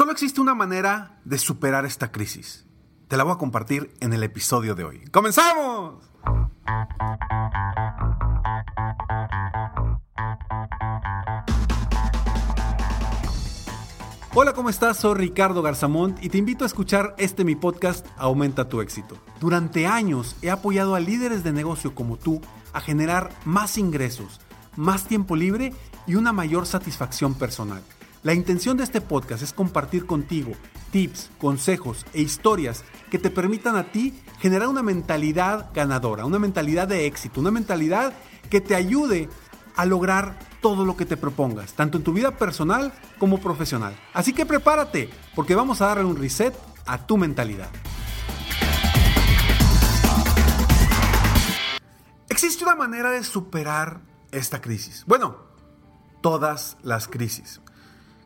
Solo existe una manera de superar esta crisis. Te la voy a compartir en el episodio de hoy. ¡Comenzamos! Hola, ¿cómo estás? Soy Ricardo Garzamont y te invito a escuchar este mi podcast Aumenta tu éxito. Durante años he apoyado a líderes de negocio como tú a generar más ingresos, más tiempo libre y una mayor satisfacción personal. La intención de este podcast es compartir contigo tips, consejos e historias que te permitan a ti generar una mentalidad ganadora, una mentalidad de éxito, una mentalidad que te ayude a lograr todo lo que te propongas, tanto en tu vida personal como profesional. Así que prepárate, porque vamos a darle un reset a tu mentalidad. Existe una manera de superar esta crisis. Bueno, todas las crisis.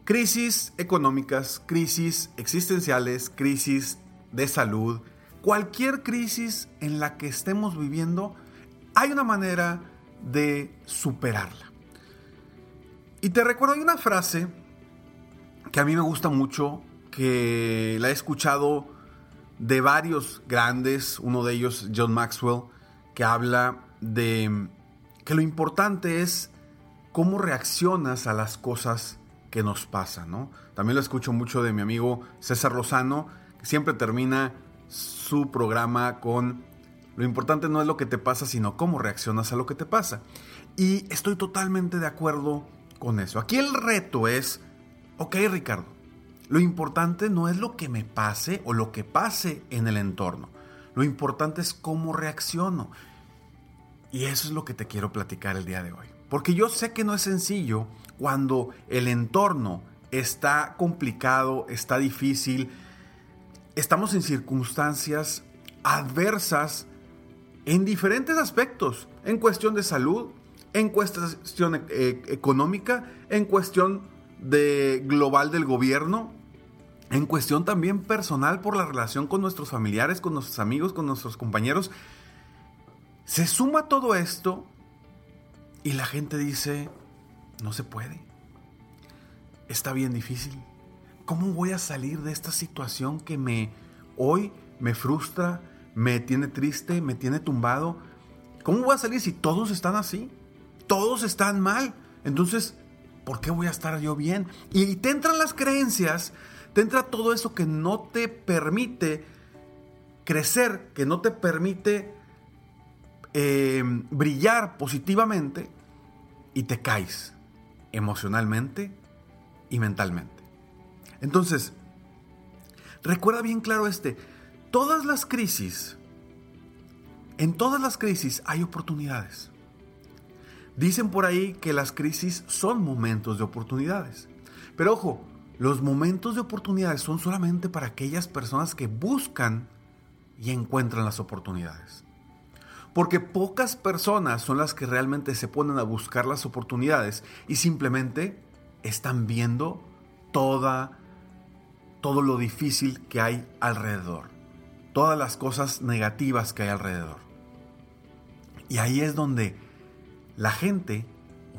Crisis económicas, crisis existenciales, crisis de salud, cualquier crisis en la que estemos viviendo, hay una manera de superarla. Y te recuerdo, hay una frase que a mí me gusta mucho, que la he escuchado de varios grandes, uno de ellos John Maxwell, que habla de que lo importante es cómo reaccionas a las cosas que nos pasa, ¿no? También lo escucho mucho de mi amigo César Rosano, que siempre termina su programa con lo importante no es lo que te pasa, sino cómo reaccionas a lo que te pasa. Y estoy totalmente de acuerdo con eso. Aquí el reto es, ok Ricardo, lo importante no es lo que me pase o lo que pase en el entorno. Lo importante es cómo reacciono. Y eso es lo que te quiero platicar el día de hoy. Porque yo sé que no es sencillo cuando el entorno está complicado, está difícil, estamos en circunstancias adversas en diferentes aspectos, en cuestión de salud, en cuestión eh, económica, en cuestión de global del gobierno, en cuestión también personal por la relación con nuestros familiares, con nuestros amigos, con nuestros compañeros. Se suma todo esto y la gente dice, no se puede. Está bien difícil. ¿Cómo voy a salir de esta situación que me hoy me frustra, me tiene triste, me tiene tumbado? ¿Cómo voy a salir si todos están así? Todos están mal. Entonces, ¿por qué voy a estar yo bien? Y te entran las creencias, te entra todo eso que no te permite crecer, que no te permite eh, brillar positivamente y te caes emocionalmente y mentalmente. Entonces, recuerda bien claro este, todas las crisis, en todas las crisis hay oportunidades. Dicen por ahí que las crisis son momentos de oportunidades. Pero ojo, los momentos de oportunidades son solamente para aquellas personas que buscan y encuentran las oportunidades. Porque pocas personas son las que realmente se ponen a buscar las oportunidades y simplemente están viendo toda, todo lo difícil que hay alrededor. Todas las cosas negativas que hay alrededor. Y ahí es donde la gente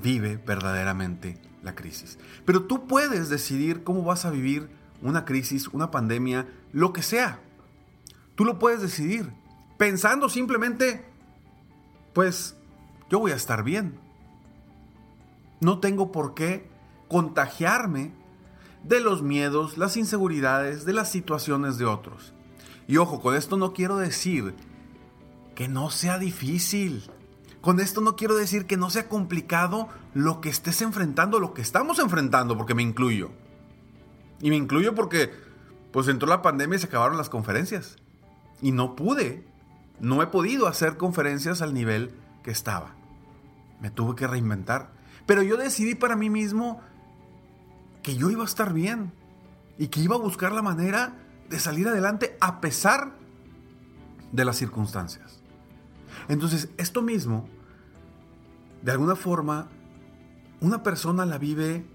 vive verdaderamente la crisis. Pero tú puedes decidir cómo vas a vivir una crisis, una pandemia, lo que sea. Tú lo puedes decidir pensando simplemente pues yo voy a estar bien. No tengo por qué contagiarme de los miedos, las inseguridades, de las situaciones de otros. Y ojo, con esto no quiero decir que no sea difícil. Con esto no quiero decir que no sea complicado lo que estés enfrentando, lo que estamos enfrentando, porque me incluyo. Y me incluyo porque pues entró la pandemia y se acabaron las conferencias. Y no pude no he podido hacer conferencias al nivel que estaba. Me tuve que reinventar. Pero yo decidí para mí mismo que yo iba a estar bien y que iba a buscar la manera de salir adelante a pesar de las circunstancias. Entonces, esto mismo, de alguna forma, una persona la vive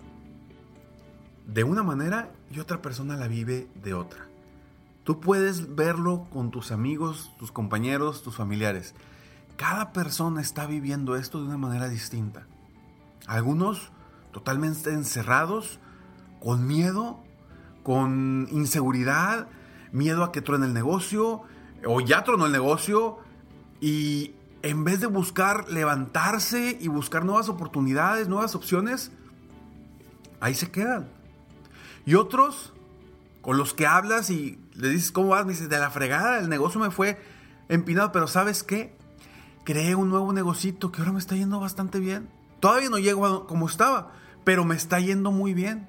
de una manera y otra persona la vive de otra. Tú puedes verlo con tus amigos, tus compañeros, tus familiares. Cada persona está viviendo esto de una manera distinta. Algunos totalmente encerrados, con miedo, con inseguridad, miedo a que truene el negocio, o ya tronó el negocio, y en vez de buscar levantarse y buscar nuevas oportunidades, nuevas opciones, ahí se quedan. Y otros con los que hablas y le dices, ¿cómo vas? Me dices, de la fregada, el negocio me fue empinado, pero ¿sabes qué? Creé un nuevo negocito que ahora me está yendo bastante bien. Todavía no llego como estaba, pero me está yendo muy bien.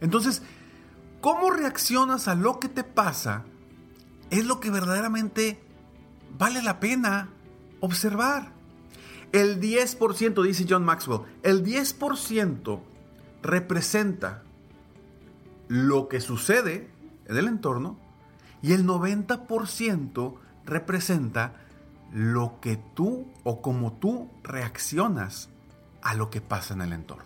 Entonces, ¿cómo reaccionas a lo que te pasa? Es lo que verdaderamente vale la pena observar. El 10%, dice John Maxwell, el 10% representa lo que sucede en el entorno y el 90% representa lo que tú o cómo tú reaccionas a lo que pasa en el entorno.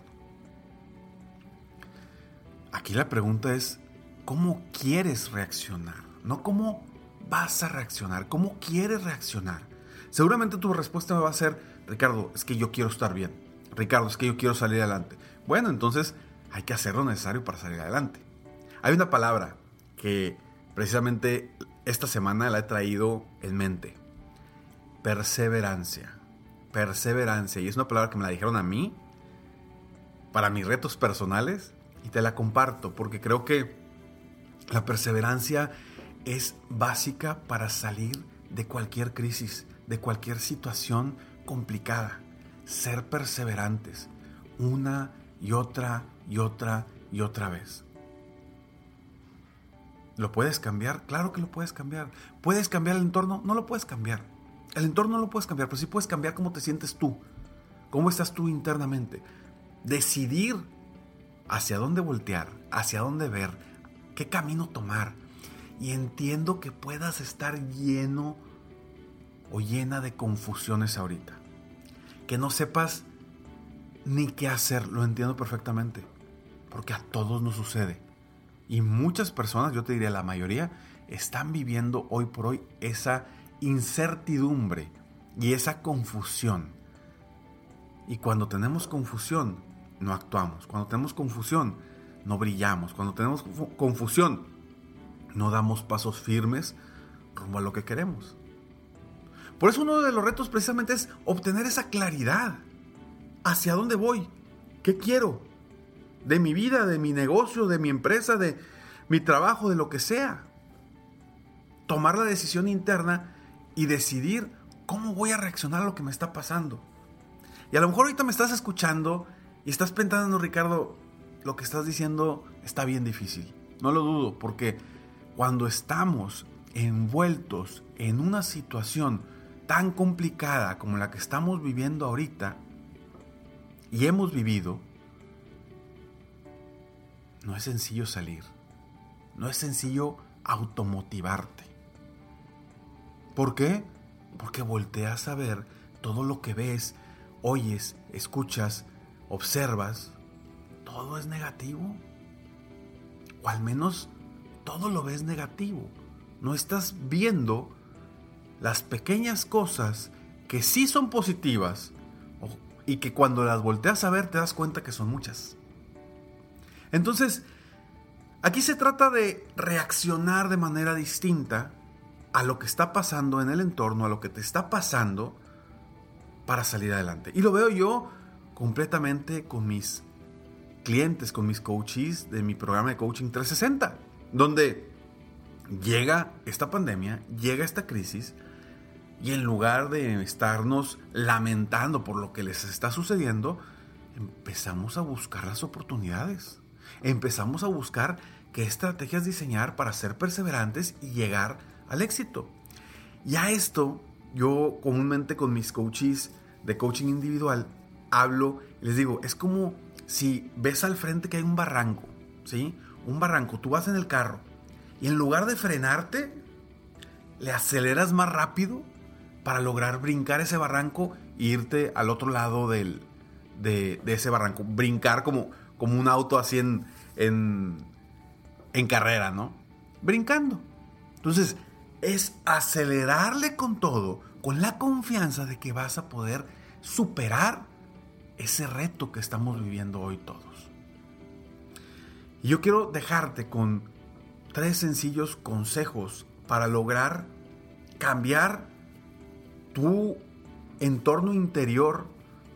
Aquí la pregunta es, ¿cómo quieres reaccionar? No cómo vas a reaccionar, cómo quieres reaccionar. Seguramente tu respuesta va a ser, Ricardo, es que yo quiero estar bien. Ricardo, es que yo quiero salir adelante. Bueno, entonces hay que hacer lo necesario para salir adelante. Hay una palabra que precisamente esta semana la he traído en mente. Perseverancia. Perseverancia. Y es una palabra que me la dijeron a mí para mis retos personales y te la comparto porque creo que la perseverancia es básica para salir de cualquier crisis, de cualquier situación complicada. Ser perseverantes una y otra y otra y otra vez. ¿Lo puedes cambiar? Claro que lo puedes cambiar. ¿Puedes cambiar el entorno? No lo puedes cambiar. El entorno no lo puedes cambiar, pero sí puedes cambiar cómo te sientes tú. ¿Cómo estás tú internamente? Decidir hacia dónde voltear, hacia dónde ver, qué camino tomar. Y entiendo que puedas estar lleno o llena de confusiones ahorita. Que no sepas ni qué hacer, lo entiendo perfectamente. Porque a todos nos sucede. Y muchas personas, yo te diría la mayoría, están viviendo hoy por hoy esa incertidumbre y esa confusión. Y cuando tenemos confusión, no actuamos. Cuando tenemos confusión, no brillamos. Cuando tenemos confusión, no damos pasos firmes rumbo a lo que queremos. Por eso uno de los retos precisamente es obtener esa claridad. ¿Hacia dónde voy? ¿Qué quiero? De mi vida, de mi negocio, de mi empresa, de mi trabajo, de lo que sea. Tomar la decisión interna y decidir cómo voy a reaccionar a lo que me está pasando. Y a lo mejor ahorita me estás escuchando y estás pensando, Ricardo, lo que estás diciendo está bien difícil. No lo dudo, porque cuando estamos envueltos en una situación tan complicada como la que estamos viviendo ahorita y hemos vivido, no es sencillo salir. No es sencillo automotivarte. ¿Por qué? Porque volteas a ver todo lo que ves, oyes, escuchas, observas. Todo es negativo. O al menos todo lo ves negativo. No estás viendo las pequeñas cosas que sí son positivas y que cuando las volteas a ver te das cuenta que son muchas. Entonces, aquí se trata de reaccionar de manera distinta a lo que está pasando en el entorno, a lo que te está pasando para salir adelante. Y lo veo yo completamente con mis clientes, con mis coaches de mi programa de coaching 360, donde llega esta pandemia, llega esta crisis, y en lugar de estarnos lamentando por lo que les está sucediendo, empezamos a buscar las oportunidades empezamos a buscar qué estrategias diseñar para ser perseverantes y llegar al éxito. Y a esto, yo comúnmente con mis coaches de coaching individual hablo y les digo, es como si ves al frente que hay un barranco, ¿sí? Un barranco, tú vas en el carro y en lugar de frenarte, le aceleras más rápido para lograr brincar ese barranco e irte al otro lado del, de, de ese barranco. Brincar como, como un auto así en, en, carrera, ¿no? Brincando. Entonces, es acelerarle con todo, con la confianza de que vas a poder superar ese reto que estamos viviendo hoy todos. Y yo quiero dejarte con tres sencillos consejos para lograr cambiar tu entorno interior,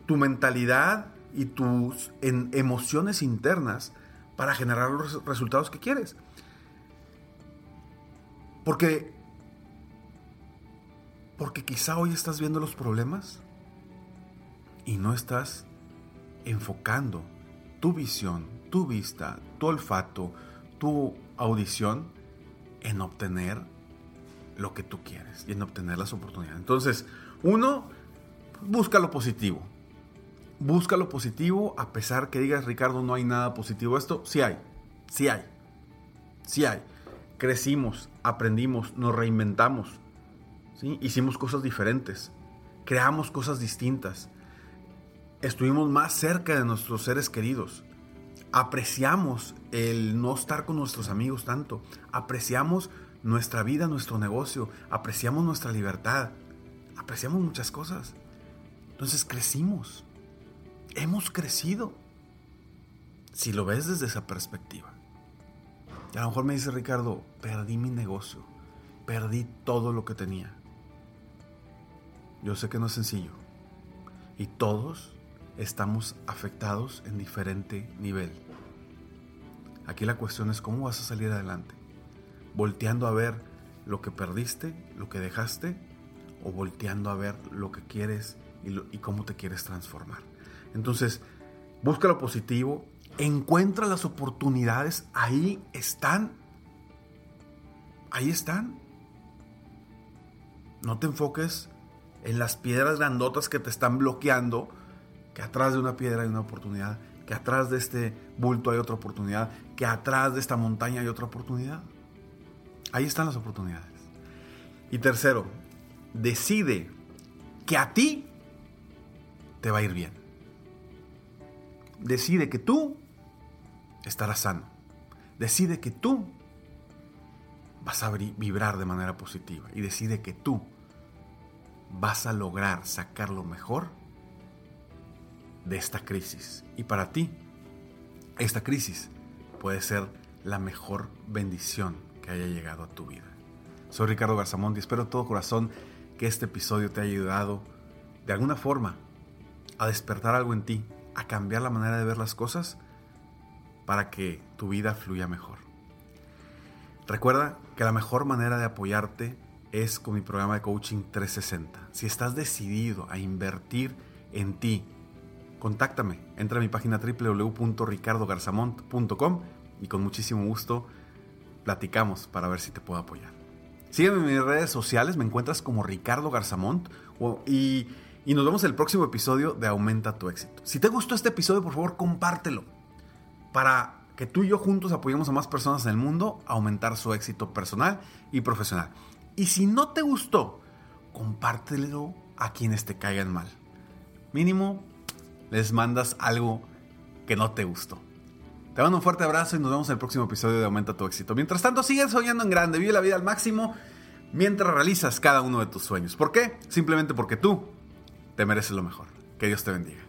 tu mentalidad y tus emociones internas para generar los resultados que quieres. Porque porque quizá hoy estás viendo los problemas y no estás enfocando tu visión, tu vista, tu olfato, tu audición en obtener lo que tú quieres y en obtener las oportunidades. Entonces, uno, busca lo positivo. Busca lo positivo a pesar que digas, Ricardo, no hay nada positivo. Esto sí hay, sí hay, sí hay. Crecimos, aprendimos, nos reinventamos, ¿sí? hicimos cosas diferentes, creamos cosas distintas, estuvimos más cerca de nuestros seres queridos, apreciamos el no estar con nuestros amigos tanto, apreciamos nuestra vida, nuestro negocio, apreciamos nuestra libertad, apreciamos muchas cosas. Entonces crecimos, hemos crecido, si lo ves desde esa perspectiva. Y a lo mejor me dice Ricardo, perdí mi negocio, perdí todo lo que tenía. Yo sé que no es sencillo. Y todos estamos afectados en diferente nivel. Aquí la cuestión es cómo vas a salir adelante. Volteando a ver lo que perdiste, lo que dejaste, o volteando a ver lo que quieres y, cómo te quieres transformar. Entonces, busca lo positivo, encuentra las oportunidades, ahí están. Ahí están. No te enfoques en las piedras grandotas que te están bloqueando, que atrás de una piedra hay una oportunidad, que atrás de este bulto hay otra oportunidad, que atrás de esta montaña hay otra oportunidad. Ahí están las oportunidades. Y tercero, decide que a ti te va a ir bien. Decide que tú estarás sano. Decide que tú vas a vibrar de manera positiva. Y decide que tú vas a lograr sacar lo mejor de esta crisis. Y para ti, esta crisis puede ser la mejor bendición que haya llegado a tu vida. Soy Ricardo Garzamont y espero de todo corazón que este episodio te haya ayudado de alguna forma a despertar algo en ti, a cambiar la manera de ver las cosas para que tu vida fluya mejor. Recuerda que la mejor manera de apoyarte es con mi programa de coaching 360. Si estás decidido a invertir en ti, contáctame. Entra a mi página www.ricardogarzamont.com y con muchísimo gusto platicamos para ver si te puedo apoyar. Sígueme en mis redes sociales, me encuentras como Ricardo Garzamont y, y nos vemos en el próximo episodio de Aumenta tu éxito. Si te gustó este episodio, por favor, compártelo para que tú y yo juntos apoyemos a más personas en el mundo a aumentar su éxito personal y profesional. Y si no te gustó, compártelo a quienes te caigan mal. Mínimo, les mandas algo que no te gustó. Te mando un fuerte abrazo y nos vemos en el próximo episodio de Aumenta tu éxito. Mientras tanto, sigue soñando en grande, vive la vida al máximo mientras realizas cada uno de tus sueños. ¿Por qué? Simplemente porque tú te mereces lo mejor. Que Dios te bendiga.